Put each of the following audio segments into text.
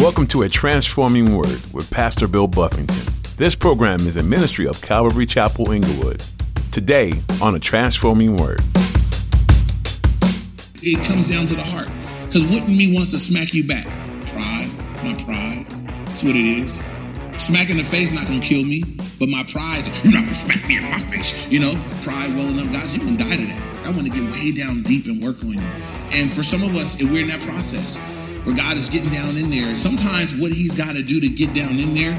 Welcome to A Transforming Word with Pastor Bill Buffington. This program is a ministry of Calvary Chapel Inglewood. Today on A Transforming Word. It comes down to the heart. Because what in me wants to smack you back? Pride, my pride. That's what it is. Smack in the face not gonna kill me, but my pride, you're not gonna smack me in my face. You know, pride well enough, guys, you can die to that. I want to get way down deep and work on you. And for some of us, if we're in that process where God is getting down in there. Sometimes what He's got to do to get down in there,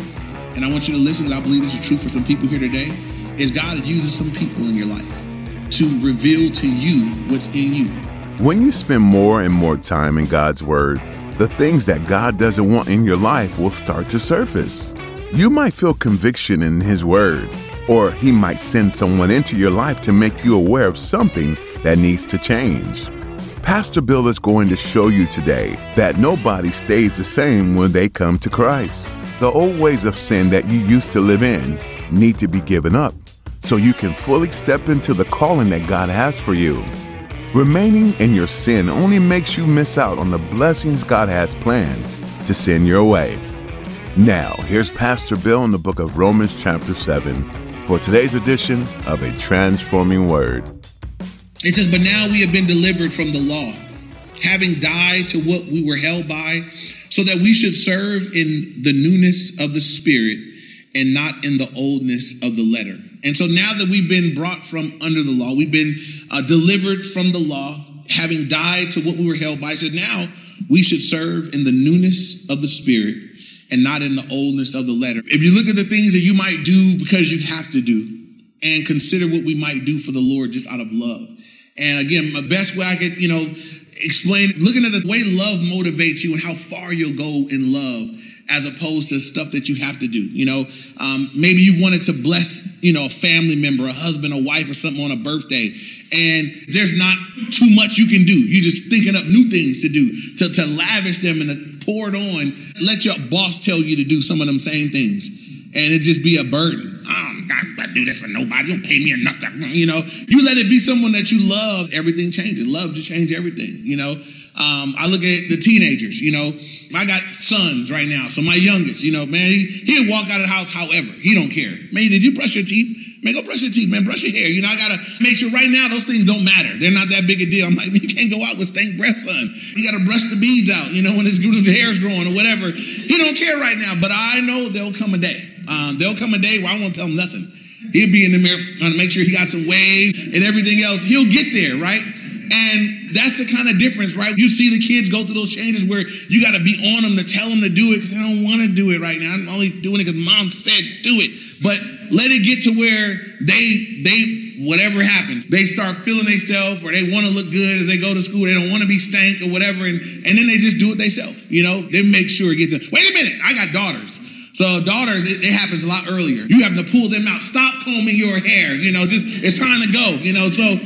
and I want you to listen because I believe this is true for some people here today, is God uses some people in your life to reveal to you what's in you. When you spend more and more time in God's Word, the things that God doesn't want in your life will start to surface. You might feel conviction in His Word, or He might send someone into your life to make you aware of something that needs to change. Pastor Bill is going to show you today that nobody stays the same when they come to Christ. The old ways of sin that you used to live in need to be given up so you can fully step into the calling that God has for you. Remaining in your sin only makes you miss out on the blessings God has planned to send your way. Now, here's Pastor Bill in the book of Romans, chapter 7, for today's edition of A Transforming Word. It says, But now we have been delivered from the law, having died to what we were held by, so that we should serve in the newness of the Spirit and not in the oldness of the letter. And so now that we've been brought from under the law, we've been uh, delivered from the law, having died to what we were held by, said now we should serve in the newness of the Spirit and not in the oldness of the letter. If you look at the things that you might do because you have to do, and consider what we might do for the Lord just out of love. And again, the best way I could, you know, explain, looking at the way love motivates you and how far you'll go in love as opposed to stuff that you have to do. You know, um, maybe you wanted to bless, you know, a family member, a husband, a wife, or something on a birthday, and there's not too much you can do. You're just thinking up new things to do, to, to lavish them and to pour it on. Let your boss tell you to do some of them same things, and it just be a burden. Um, I, I do this for nobody. Don't pay me enough. To, you know, you let it be someone that you love. Everything changes. Love to change everything. You know, um, I look at the teenagers. You know, I got sons right now. So my youngest, you know, man, he, he'll walk out of the house. However, he don't care. Man, did you brush your teeth? Man, go brush your teeth, man. Brush your hair. You know, I gotta make sure right now those things don't matter. They're not that big a deal. I'm like, you can't go out with stank breath, son. You gotta brush the beads out. You know, when his hair's growing or whatever. He don't care right now, but I know there'll come a day. Um, there'll come a day where I won't tell him nothing. He'll be in the mirror trying to make sure he got some waves and everything else. He'll get there, right? And that's the kind of difference, right? You see the kids go through those changes where you got to be on them to tell them to do it because I don't want to do it right now. I'm only doing it because mom said do it. But let it get to where they, they, whatever happens, they start feeling themselves or they want to look good as they go to school. They don't want to be stank or whatever. And, and then they just do it themselves. You know, they make sure it gets, wait a minute, I got daughters. So daughters, it, it, happens a lot earlier. You have to pull them out. Stop combing your hair. You know, just it's time to go. You know, so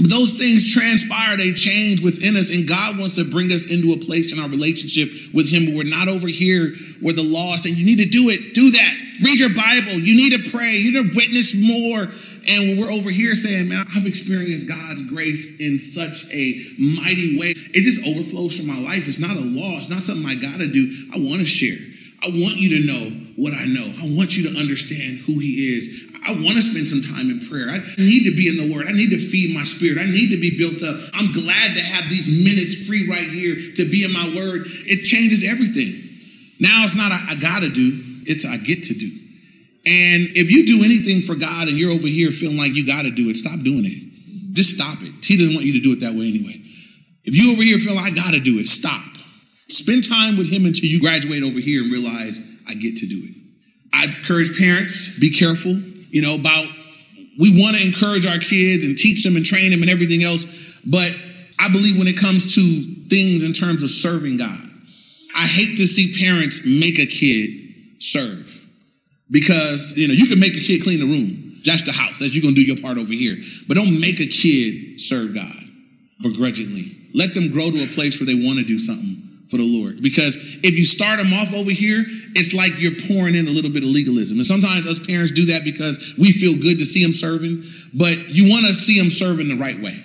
those things transpire, they change within us, and God wants to bring us into a place in our relationship with Him we're not over here where the law is saying, you need to do it, do that. Read your Bible. You need to pray. You need to witness more. And when we're over here saying, man, I've experienced God's grace in such a mighty way, it just overflows from my life. It's not a law. It's not something I got to do. I want to share. I want you to know what I know. I want you to understand who He is. I want to spend some time in prayer. I need to be in the Word. I need to feed my spirit. I need to be built up. I'm glad to have these minutes free right here to be in my Word. It changes everything. Now it's not I, I got to do, it's I get to do. And if you do anything for God and you're over here feeling like you got to do it, stop doing it. Just stop it. He doesn't want you to do it that way anyway. If you over here feel like I got to do it, stop. Spend time with him until you graduate over here and realize I get to do it. I encourage parents, be careful, you know, about we want to encourage our kids and teach them and train them and everything else. But I believe when it comes to things in terms of serving God, I hate to see parents make a kid serve because, you know, you can make a kid clean the room. That's the house. That's you're going to do your part over here. But don't make a kid serve God begrudgingly. Let them grow to a place where they want to do something for the Lord. Because if you start them off over here, it's like you're pouring in a little bit of legalism. And sometimes us parents do that because we feel good to see them serving, but you want to see them serving the right way.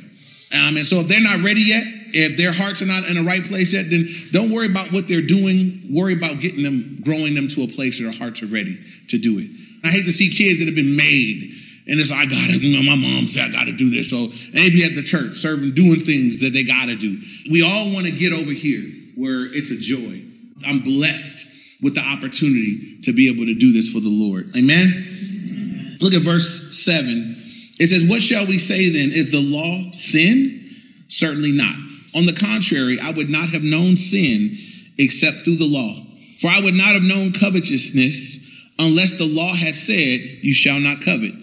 Um, and so if they're not ready yet, If their hearts are not in the right place yet, then don't worry about what they're doing. Worry about getting them, growing them to a place where their hearts are ready to do it. I hate to see kids that have been made and it's I gotta, you know, my mom said I gotta do this. So they be at the church serving, doing things that they gotta do. We all want to get over here where it's a joy. I'm blessed with the opportunity to be able to do this for the Lord. Amen. Look at verse seven. It says, What shall we say then? Is the law sin? Certainly not. On the contrary, I would not have known sin except through the law. For I would not have known covetousness unless the law had said, You shall not covet.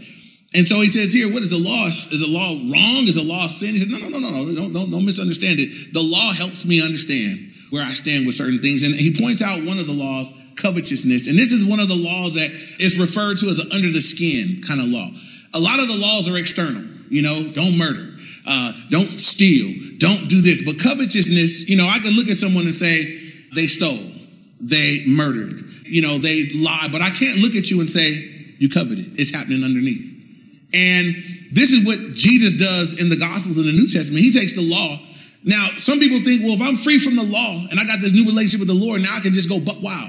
And so he says here, what is the law? Is the law wrong? Is the law sin? He says, no, no, no, no, no, don't, don't, don't misunderstand it. The law helps me understand where I stand with certain things. And he points out one of the laws, covetousness. And this is one of the laws that is referred to as an under the skin kind of law. A lot of the laws are external, you know, don't murder, uh, don't steal, don't do this. But covetousness, you know, I can look at someone and say, they stole, they murdered, you know, they lied, but I can't look at you and say, you coveted. It's happening underneath. And this is what Jesus does in the Gospels in the New Testament. He takes the law. Now, some people think, well, if I'm free from the law and I got this new relationship with the Lord, now I can just go but wow.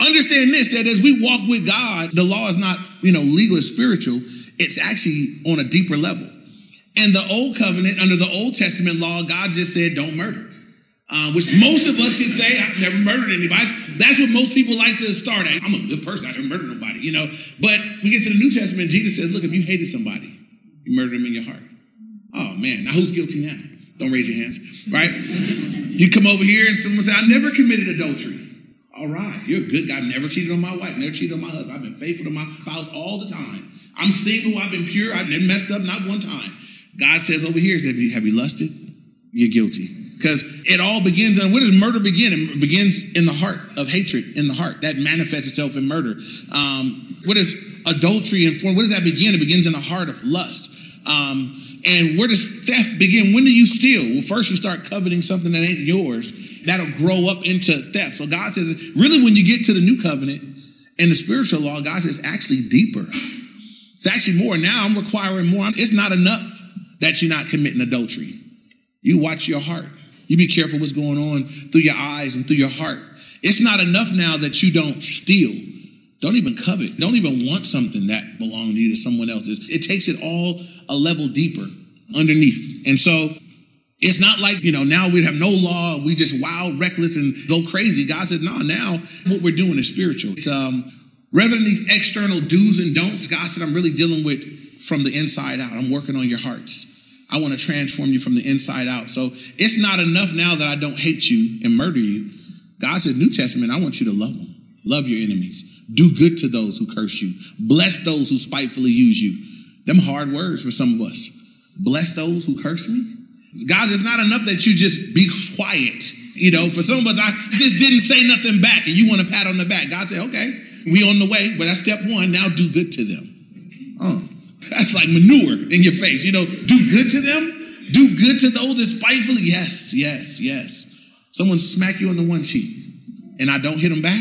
Understand this, that as we walk with God, the law is not, you know, legal or spiritual. It's actually on a deeper level. In the old covenant, under the Old Testament law, God just said, don't murder. Uh, which most of us can say, I've never murdered anybody. That's what most people like to start at. I'm a good person. I haven't murdered nobody, you know. But we get to the New Testament, Jesus says, look, if you hated somebody, you murdered them in your heart. Oh, man. Now who's guilty now? Don't raise your hands, right? you come over here and someone say, I never committed adultery. All right, you're a good guy. I've never cheated on my wife, never cheated on my husband. I've been faithful to my spouse all the time. I'm single. I've been pure. I've never messed up, not one time. God says over here, have you, have you lusted? You're guilty. Because it all begins, and where does murder begin? It begins in the heart of hatred, in the heart. That manifests itself in murder. Um, what is adultery and? Where does that begin? It begins in the heart of lust. Um, and where does theft begin? When do you steal? Well, first you start coveting something that ain't yours. That'll grow up into theft. So God says, really, when you get to the new covenant and the spiritual law, God says, actually deeper. It's actually more. Now I'm requiring more. It's not enough that you're not committing adultery. You watch your heart. You be careful what's going on through your eyes and through your heart. It's not enough now that you don't steal. Don't even covet. Don't even want something that belongs to you to someone else's. It takes it all a level deeper underneath. And so it's not like, you know, now we have no law, we just wild, reckless, and go crazy. God said, no, now what we're doing is spiritual. It's um rather than these external do's and don'ts, God said, I'm really dealing with from the inside out. I'm working on your hearts. I want to transform you from the inside out. So it's not enough now that I don't hate you and murder you. God said, New Testament, I want you to love them. Love your enemies. Do good to those who curse you. Bless those who spitefully use you. Them hard words for some of us. Bless those who curse me. God, it's not enough that you just be quiet. You know, for some of us, I just didn't say nothing back and you want a pat on the back. God said, okay, we on the way, but that's step one. Now do good to them. Oh. That's like manure in your face. You know, do good to them. Do good to those that spitefully. Yes, yes, yes. Someone smack you on the one cheek and I don't hit them back.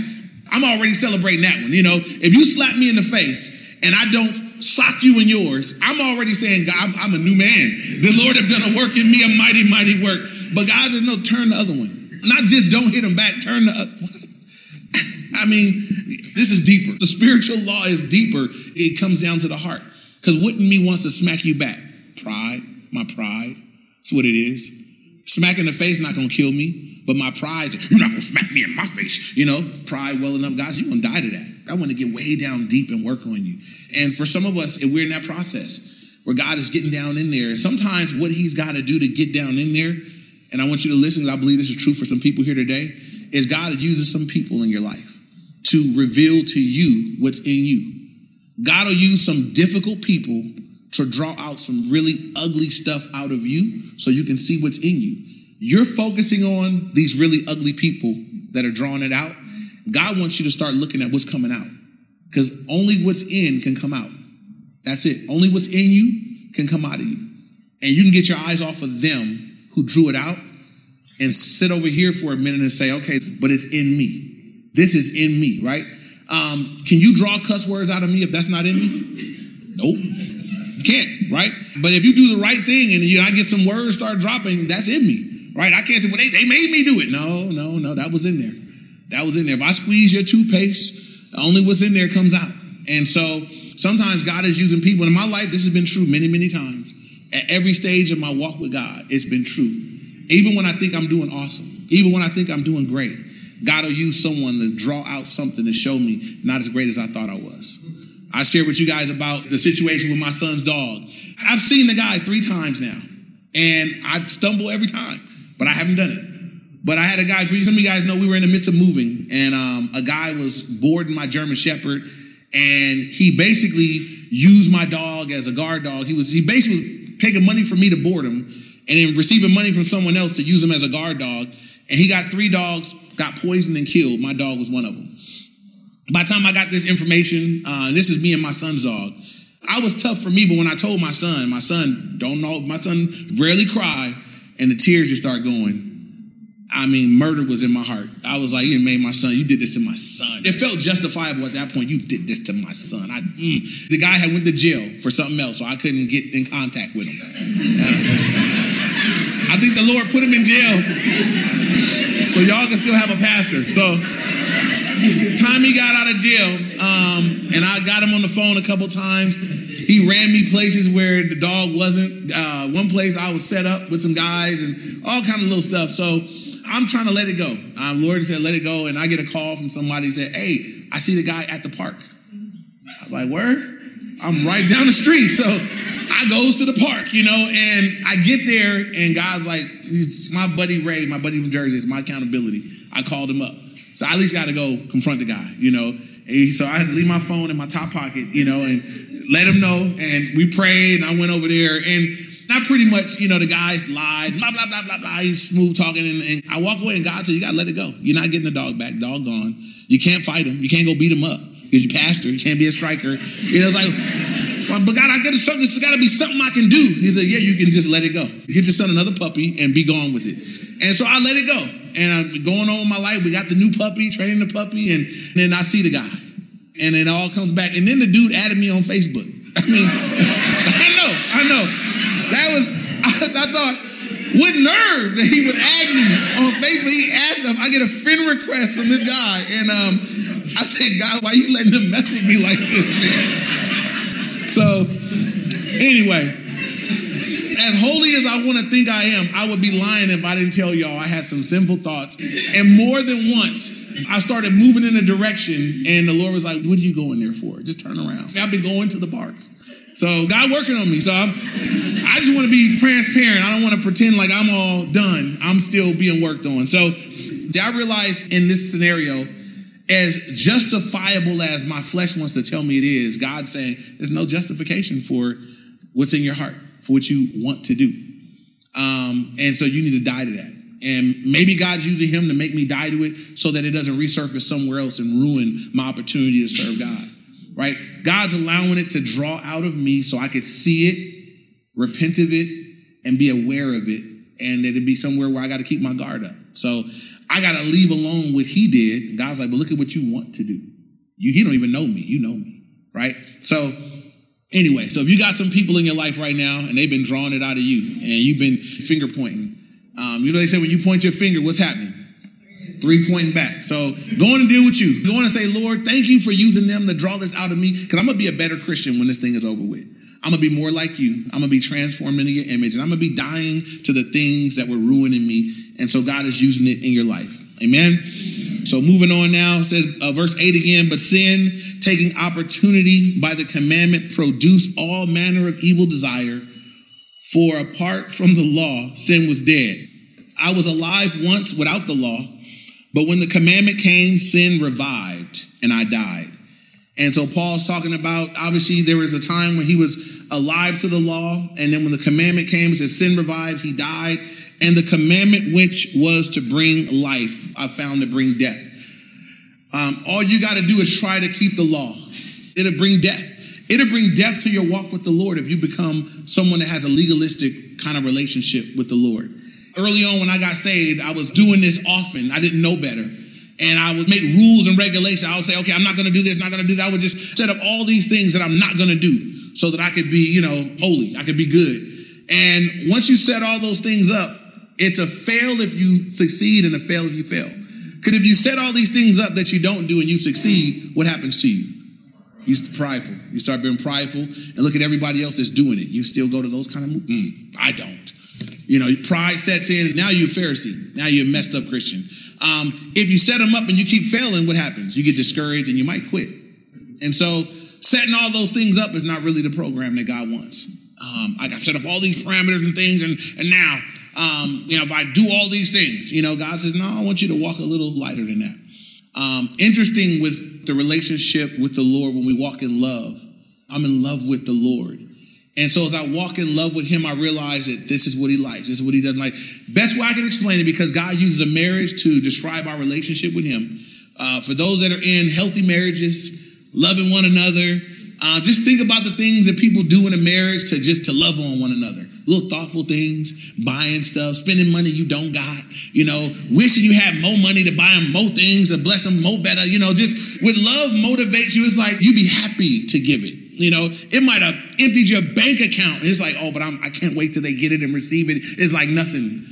I'm already celebrating that one. You know, if you slap me in the face and I don't sock you in yours, I'm already saying, God, I'm, I'm a new man. The Lord have done a work in me, a mighty, mighty work. But God says, no, turn the other one. Not just don't hit him back, turn the other I mean, this is deeper. The spiritual law is deeper. It comes down to the heart. Because wouldn't me wants to smack you back? Pride, my pride. That's what it is. Smack in the face not gonna kill me, but my pride, you're not gonna smack me in my face. You know, pride well enough, guys, you're gonna die to that. I want to get way down deep and work on you. And for some of us, we're in that process where God is getting down in there. Sometimes what He's got to do to get down in there, and I want you to listen, I believe this is true for some people here today, is God uses some people in your life to reveal to you what's in you. God will use some difficult people to draw out some really ugly stuff out of you so you can see what's in you. You're focusing on these really ugly people that are drawing it out. God wants you to start looking at what's coming out because only what's in can come out. That's it. Only what's in you can come out of you. And you can get your eyes off of them who drew it out and sit over here for a minute and say, okay, but it's in me. This is in me, right? Um, can you draw cuss words out of me if that's not in me? Nope. You can't, right? But if you do the right thing and you I get some words start dropping, that's in me. right? I can't say, well, they, they made me do it. No, no, no, that was in there. That was in there. If I squeeze your toothpaste, only what's in there comes out. And so sometimes God is using people. In my life, this has been true many, many times. At every stage of my walk with God, it's been true. Even when I think I'm doing awesome, even when I think I'm doing great, God will use someone to draw out something to show me not as great as I thought I was. I shared with you guys about the situation with my son's dog. I've seen the guy three times now, and I stumble every time, but I haven't done it. But I had a guy, some of you guys know we were in the midst of moving, and um, a guy was boarding my German Shepherd, and he basically used my dog as a guard dog. He was he basically taking money from me to board him, and then receiving money from someone else to use him as a guard dog. And he got three dogs, got poisoned and killed. My dog was one of them. By the time I got this information, uh, this is me and my son's dog. I was tough for me, but when I told my son, my son don't know, my son rarely cry, and the tears just start going. I mean, murder was in my heart. I was like, you made my son, you did this to my son. It felt justifiable at that point. You did this to my son. I, mm. The guy had went to jail for something else, so I couldn't get in contact with him. Uh, I think the Lord put him in jail so y'all can still have a pastor. So time he got out of jail, um, and I got him on the phone a couple times. He ran me places where the dog wasn't. Uh, one place I was set up with some guys and all kind of little stuff. So I'm trying to let it go. Um, Lord said, let it go. And I get a call from somebody who said, hey, I see the guy at the park. I was like, where? I'm right down the street. So I goes to the park, you know, and I get there and God's like, my buddy Ray, my buddy from Jersey, is my accountability. I called him up. So I at least got to go confront the guy, you know. And so I had to leave my phone in my top pocket, you know, and let him know. And we prayed, and I went over there, and not pretty much, you know, the guys lied, blah, blah, blah, blah, blah. He's smooth talking, and, and I walk away, and God said, You got to let it go. You're not getting the dog back. Dog gone. You can't fight him. You can't go beat him up because you're pastor. You can't be a striker. You know, it's like, but God, I got to something. There's got to be something I can do. He said, Yeah, you can just let it go. Get your son another puppy and be gone with it. And so I let it go. And I'm going on with my life. We got the new puppy, training the puppy, and then I see the guy. And it all comes back. And then the dude added me on Facebook. I mean, I know, I know. That was, I, I thought, what nerve that he would add me on Facebook. He asked if I get a friend request from this guy. And um, I said, God, why you letting him mess with me like this, man? So, anyway, as holy as I want to think I am, I would be lying if I didn't tell y'all I had some sinful thoughts. And more than once, I started moving in a direction, and the Lord was like, What are you going there for? Just turn around. I've been going to the parks. So God working on me. So I'm, I just want to be transparent. I don't want to pretend like I'm all done. I'm still being worked on. So I realized in this scenario, as justifiable as my flesh wants to tell me it is, God's saying there's no justification for what's in your heart for what you want to do. Um, and so you need to die to that. And maybe God's using him to make me die to it so that it doesn't resurface somewhere else and ruin my opportunity to serve God. Right? God's allowing it to draw out of me so I could see it, repent of it, and be aware of it, and it'd be somewhere where I got to keep my guard up. So I got to leave alone what he did. God's like, but look at what you want to do. You, he don't even know me. You know me. Right? So Anyway, so if you got some people in your life right now and they've been drawing it out of you and you've been finger pointing, um, you know they say when you point your finger, what's happening? Three pointing back. So going to deal with you. Going to say, Lord, thank you for using them to draw this out of me because I'm going to be a better Christian when this thing is over with. I'm going to be more like you. I'm going to be transformed into your image and I'm going to be dying to the things that were ruining me. And so God is using it in your life. Amen. So moving on now, says uh, verse 8 again, but sin, taking opportunity by the commandment, produced all manner of evil desire. For apart from the law, sin was dead. I was alive once without the law, but when the commandment came, sin revived and I died. And so Paul's talking about obviously there was a time when he was alive to the law, and then when the commandment came, it says sin revived, he died. And the commandment which was to bring life, I found to bring death. Um, all you got to do is try to keep the law. It'll bring death. It'll bring death to your walk with the Lord if you become someone that has a legalistic kind of relationship with the Lord. Early on, when I got saved, I was doing this often. I didn't know better. And I would make rules and regulations. I would say, okay, I'm not going to do this, not going to do that. I would just set up all these things that I'm not going to do so that I could be, you know, holy. I could be good. And once you set all those things up, It's a fail if you succeed and a fail if you fail. Because if you set all these things up that you don't do and you succeed, what happens to you? You're prideful. You start being prideful and look at everybody else that's doing it. You still go to those kind of? Mm, I don't. You know, pride sets in. Now you're a Pharisee. Now you're a messed up Christian. Um, if you set them up and you keep failing, what happens? You get discouraged and you might quit. And so setting all those things up is not really the program that God wants. Um, I got set up all these parameters and things, and and now, um, you know, if I do all these things, you know, God says, no, I want you to walk a little lighter than that. Um, interesting with the relationship with the Lord when we walk in love. I'm in love with the Lord. And so as I walk in love with him, I realize that this is what he likes. This is what he doesn't like. Best way I can explain it because God uses a marriage to describe our relationship with him. Uh, for those that are in healthy marriages, loving one another, uh, just think about the things that people do in a marriage to just to love on one another. Little thoughtful things, buying stuff, spending money you don't got, you know, wishing you had more money to buy them more things to bless them more better. You know, just with love motivates you. It's like you be happy to give it. You know, it might have emptied your bank account. And it's like, oh, but I'm, I can't wait till they get it and receive it. It's like nothing.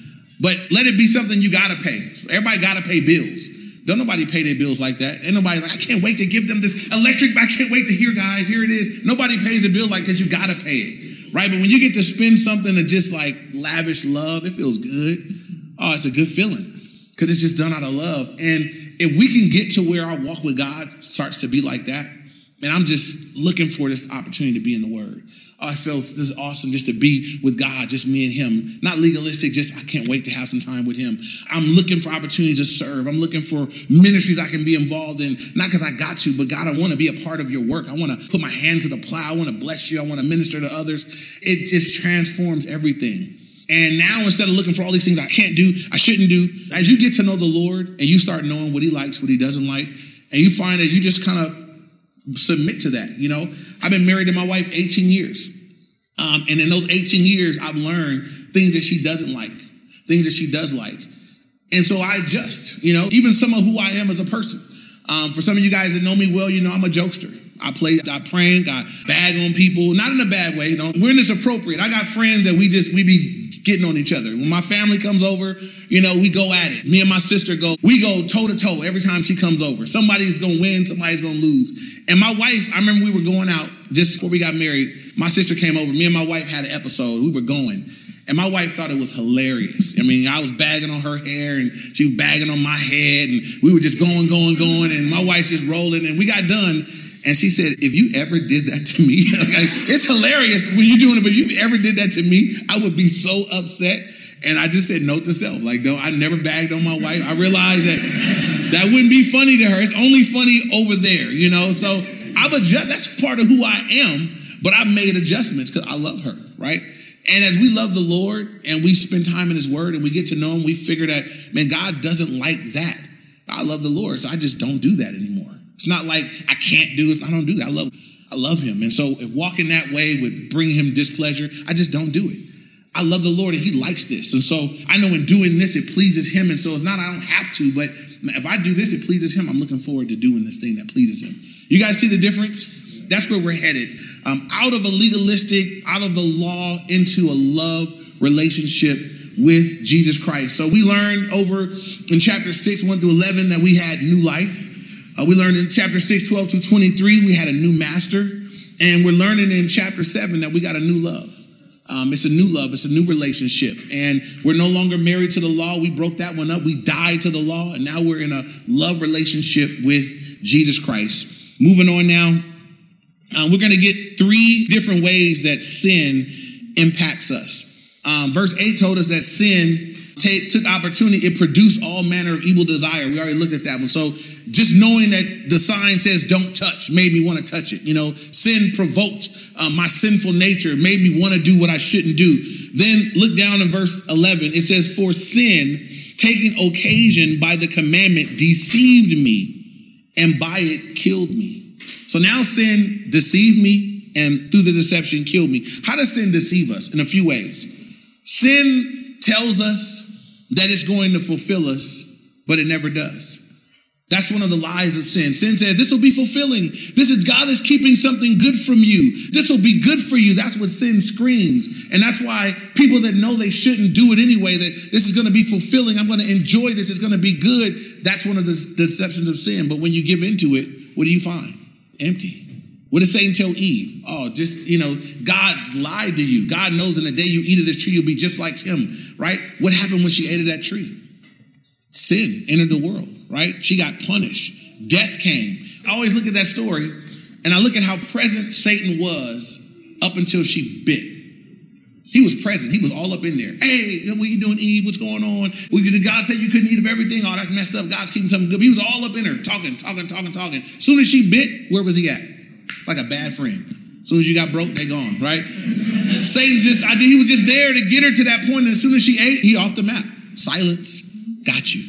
But let it be something you got to pay. Everybody got to pay bills. Don't nobody pay their bills like that. Ain't nobody like, I can't wait to give them this electric. I can't wait to hear, guys, here it is. Nobody pays a bill like because you got to pay it. Right? But when you get to spend something to just like lavish love, it feels good. Oh, it's a good feeling because it's just done out of love. And if we can get to where our walk with God starts to be like that, Man, I'm just looking for this opportunity to be in the Word. Oh, I feel this is awesome just to be with God, just me and Him. Not legalistic, just I can't wait to have some time with Him. I'm looking for opportunities to serve. I'm looking for ministries I can be involved in, not because I got to, but God, I want to be a part of your work. I want to put my hand to the plow. I want to bless you. I want to minister to others. It just transforms everything. And now instead of looking for all these things I can't do, I shouldn't do, as you get to know the Lord and you start knowing what He likes, what He doesn't like, and you find that you just kind of submit to that. You know, I've been married to my wife 18 years. Um, and in those 18 years, I've learned things that she doesn't like, things that she does like. And so I adjust, you know, even some of who I am as a person. Um, for some of you guys that know me well, you know I'm a jokester. I play, I prank, I bag on people, not in a bad way, you know. When it's appropriate. I got friends that we just, we be getting on each other. When my family comes over, you know, we go at it. Me and my sister go, we go toe to toe every time she comes over. Somebody's gonna win, somebody's gonna lose. And my wife, I remember we were going out just before we got married. My sister came over. Me and my wife had an episode. We were going. And my wife thought it was hilarious. I mean, I was bagging on her hair and she was bagging on my head and we were just going, going, going. And my wife's just rolling. And we got done. And she said, if you ever did that to me, like, it's hilarious when you're doing it, but if you ever did that to me, I would be so upset. And I just said note to self, like, no, I never bagged on my wife. I realized that that wouldn't be funny to her. It's only funny over there, you know? So I've adjusted, that's part of who I am, but I've made adjustments because I love her, right? And as we love the Lord and we spend time in his word and we get to know him, we figure that, man, God doesn't like that. I love the Lord, so I just don't do that anymore. It's not like I can't do it. I don't do that. I love, I love him. And so if walking that way would bring him displeasure, I just don't do it. I love the Lord and he likes this. And so I know in doing this, it pleases him. And so it's not, I don't have to, but if I do this, it pleases him. I'm looking forward to doing this thing that pleases him. You guys see the difference? That's where we're headed. Um, out of a legalistic, out of the law into a love relationship with Jesus Christ. So we learned over in chapter 6, 1 through 11, that we had new life. Uh, we learned in chapter 6, 12 to 23, we had a new master. And we're learning in chapter 7 that we got a new love. Um, it's a new love, it's a new relationship. And we're no longer married to the law. We broke that one up. We died to the law. And now we're in a love relationship with Jesus Christ. Moving on now, um, we're going to get three different ways that sin impacts us. Um, verse 8 told us that sin took opportunity, it produced all manner of evil desire. We already looked at that one. So just knowing that the sign says don't touch made me want to touch it. You know, sin provoked uh, my sinful nature, made me want to do what I shouldn't do. Then look down in verse 11. It says, For sin, taking occasion by the commandment, deceived me, and by it killed me. So now sin deceived me, and through the deception killed me. How does sin deceive us? In a few ways. Sin tells us that it's going to fulfill us, but it never does. That's one of the lies of sin. Sin says this will be fulfilling. This is God is keeping something good from you. This will be good for you. That's what sin screams. And that's why people that know they shouldn't do it anyway, that this is going to be fulfilling. I'm going to enjoy this. It's going to be good. That's one of the deceptions of sin. But when you give into it, what do you find? Empty. What did Satan tell Eve? Oh, just, you know, God lied to you. God knows in the day you eat of this tree, you'll be just like him, right? What happened when she ate of that tree? Sin entered the world, right? She got punished. Death came. I always look at that story and I look at how present Satan was up until she bit. He was present. He was all up in there. Hey, what are you doing, Eve? What's going on? Did God say you couldn't eat of everything? Oh, that's messed up. God's keeping something good. He was all up in her, talking, talking, talking, talking. As soon as she bit, where was he at? like a bad friend. As soon as you got broke, they gone, right? Satan just, I, he was just there to get her to that point, and as soon as she ate, he off the map. Silence, got you.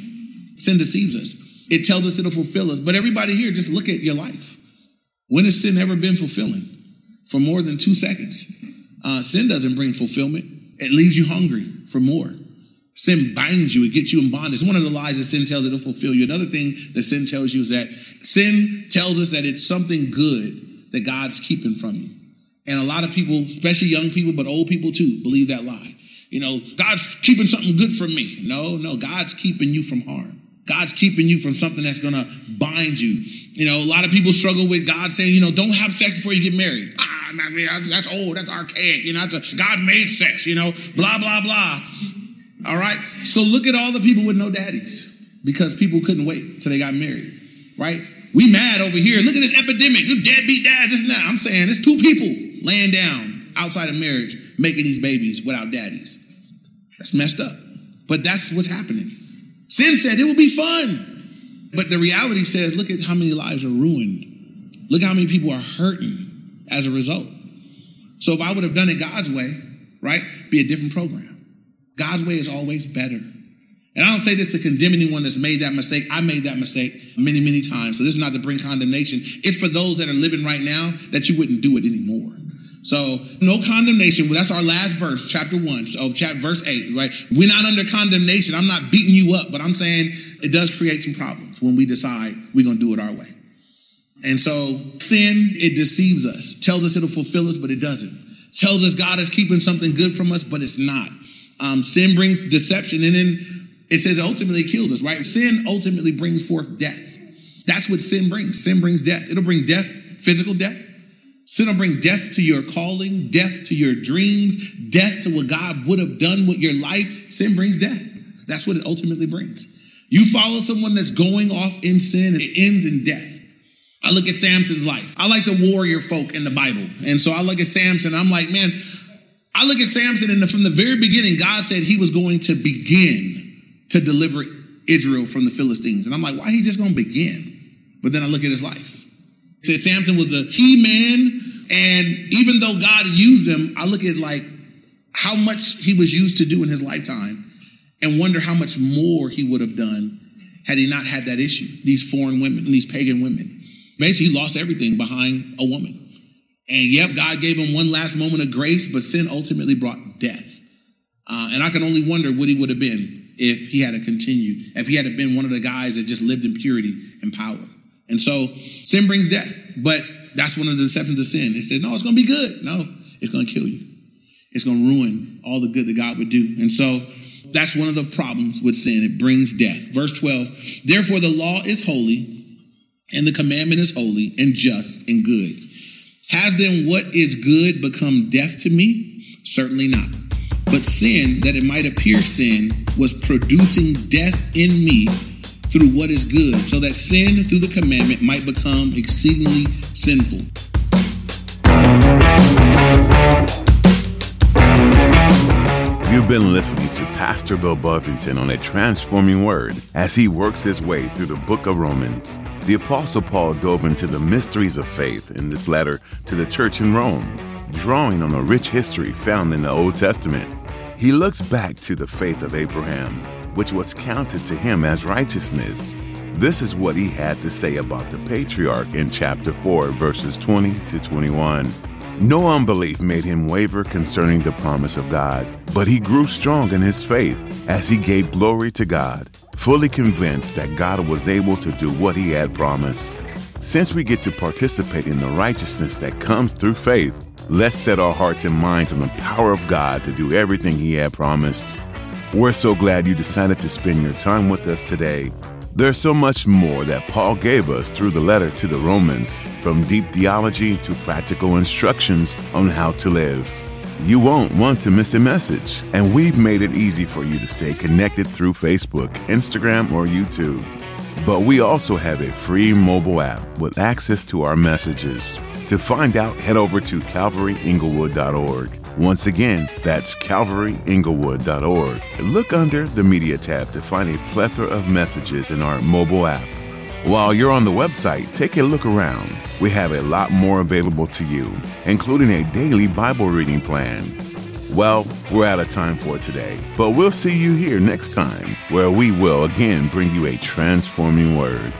Sin deceives us. It tells us it'll fulfill us. But everybody here, just look at your life. When has sin ever been fulfilling? For more than two seconds. Uh, sin doesn't bring fulfillment. It leaves you hungry for more. Sin binds you, it gets you in bondage. One of the lies that sin tells it'll fulfill you. Another thing that sin tells you is that sin tells us that it's something good that God's keeping from you. And a lot of people, especially young people, but old people too, believe that lie. You know, God's keeping something good from me. No, no, God's keeping you from harm. God's keeping you from something that's going to bind you. You know, a lot of people struggle with God saying, you know, don't have sex before you get married. Ah, that's old, that's archaic. You know, that's a, God made sex, you know, blah, blah, blah. All right. So look at all the people with no daddies because people couldn't wait till they got married, right? We mad over here. Look at this epidemic. You deadbeat dads, this and that. I'm saying it's two people laying down outside of marriage making these babies without daddies. That's messed up. But that's what's happening. Sin said it will be fun. But the reality says, look at how many lives are ruined. Look how many people are hurting as a result. So if I would have done it God's way, right, be a different program. God's way is always better. And I don't say this to condemn anyone that's made that mistake. I made that mistake many, many times. So this is not to bring condemnation. It's for those that are living right now that you wouldn't do it anymore. So no condemnation. That's our last verse, chapter one. So chapter verse eight, right? We're not under condemnation. I'm not beating you up, but I'm saying it does create some problems when we decide we're gonna do it our way. And so sin, it deceives us, tells us it'll fulfill us, but it doesn't. Tells us God is keeping something good from us, but it's not. Um, sin brings deception, and then it says ultimately kills us, right? Sin ultimately brings forth death. That's what sin brings. Sin brings death. It'll bring death, physical death. Sin will bring death to your calling, death to your dreams, death to what God would have done with your life. Sin brings death. That's what it ultimately brings. You follow someone that's going off in sin and it ends in death. I look at Samson's life. I like the warrior folk in the Bible. And so I look at Samson, I'm like, man, I look at Samson and from the very beginning, God said he was going to begin to deliver Israel from the Philistines. And I'm like, why he just gonna begin? But then I look at his life. It says Samson was a he man, and even though God used him, I look at like how much he was used to do in his lifetime and wonder how much more he would have done had he not had that issue. These foreign women, these pagan women. Basically, he lost everything behind a woman. And yep, God gave him one last moment of grace, but sin ultimately brought death. Uh, and I can only wonder what he would have been if he had continued, if he had been one of the guys that just lived in purity and power. And so sin brings death, but that's one of the deceptions of sin. It says, no, it's going to be good. No, it's going to kill you. It's going to ruin all the good that God would do. And so that's one of the problems with sin. It brings death. Verse 12, therefore the law is holy and the commandment is holy and just and good. Has then what is good become death to me? Certainly not. But sin, that it might appear sin, was producing death in me through what is good, so that sin through the commandment might become exceedingly sinful. You've been listening to Pastor Bill Buffington on a transforming word as he works his way through the book of Romans. The Apostle Paul dove into the mysteries of faith in this letter to the church in Rome, drawing on a rich history found in the Old Testament. He looks back to the faith of Abraham, which was counted to him as righteousness. This is what he had to say about the patriarch in chapter 4, verses 20 to 21. No unbelief made him waver concerning the promise of God, but he grew strong in his faith as he gave glory to God fully convinced that God was able to do what he had promised. Since we get to participate in the righteousness that comes through faith, let's set our hearts and minds on the power of God to do everything he had promised. We're so glad you decided to spend your time with us today. There's so much more that Paul gave us through the letter to the Romans, from deep theology to practical instructions on how to live. You won't want to miss a message, and we've made it easy for you to stay connected through Facebook, Instagram, or YouTube. But we also have a free mobile app with access to our messages. To find out, head over to calvaryinglewood.org. Once again, that's calvaryinglewood.org. Look under the Media tab to find a plethora of messages in our mobile app. While you're on the website, take a look around. We have a lot more available to you, including a daily Bible reading plan. Well, we're out of time for today, but we'll see you here next time where we will again bring you a transforming word.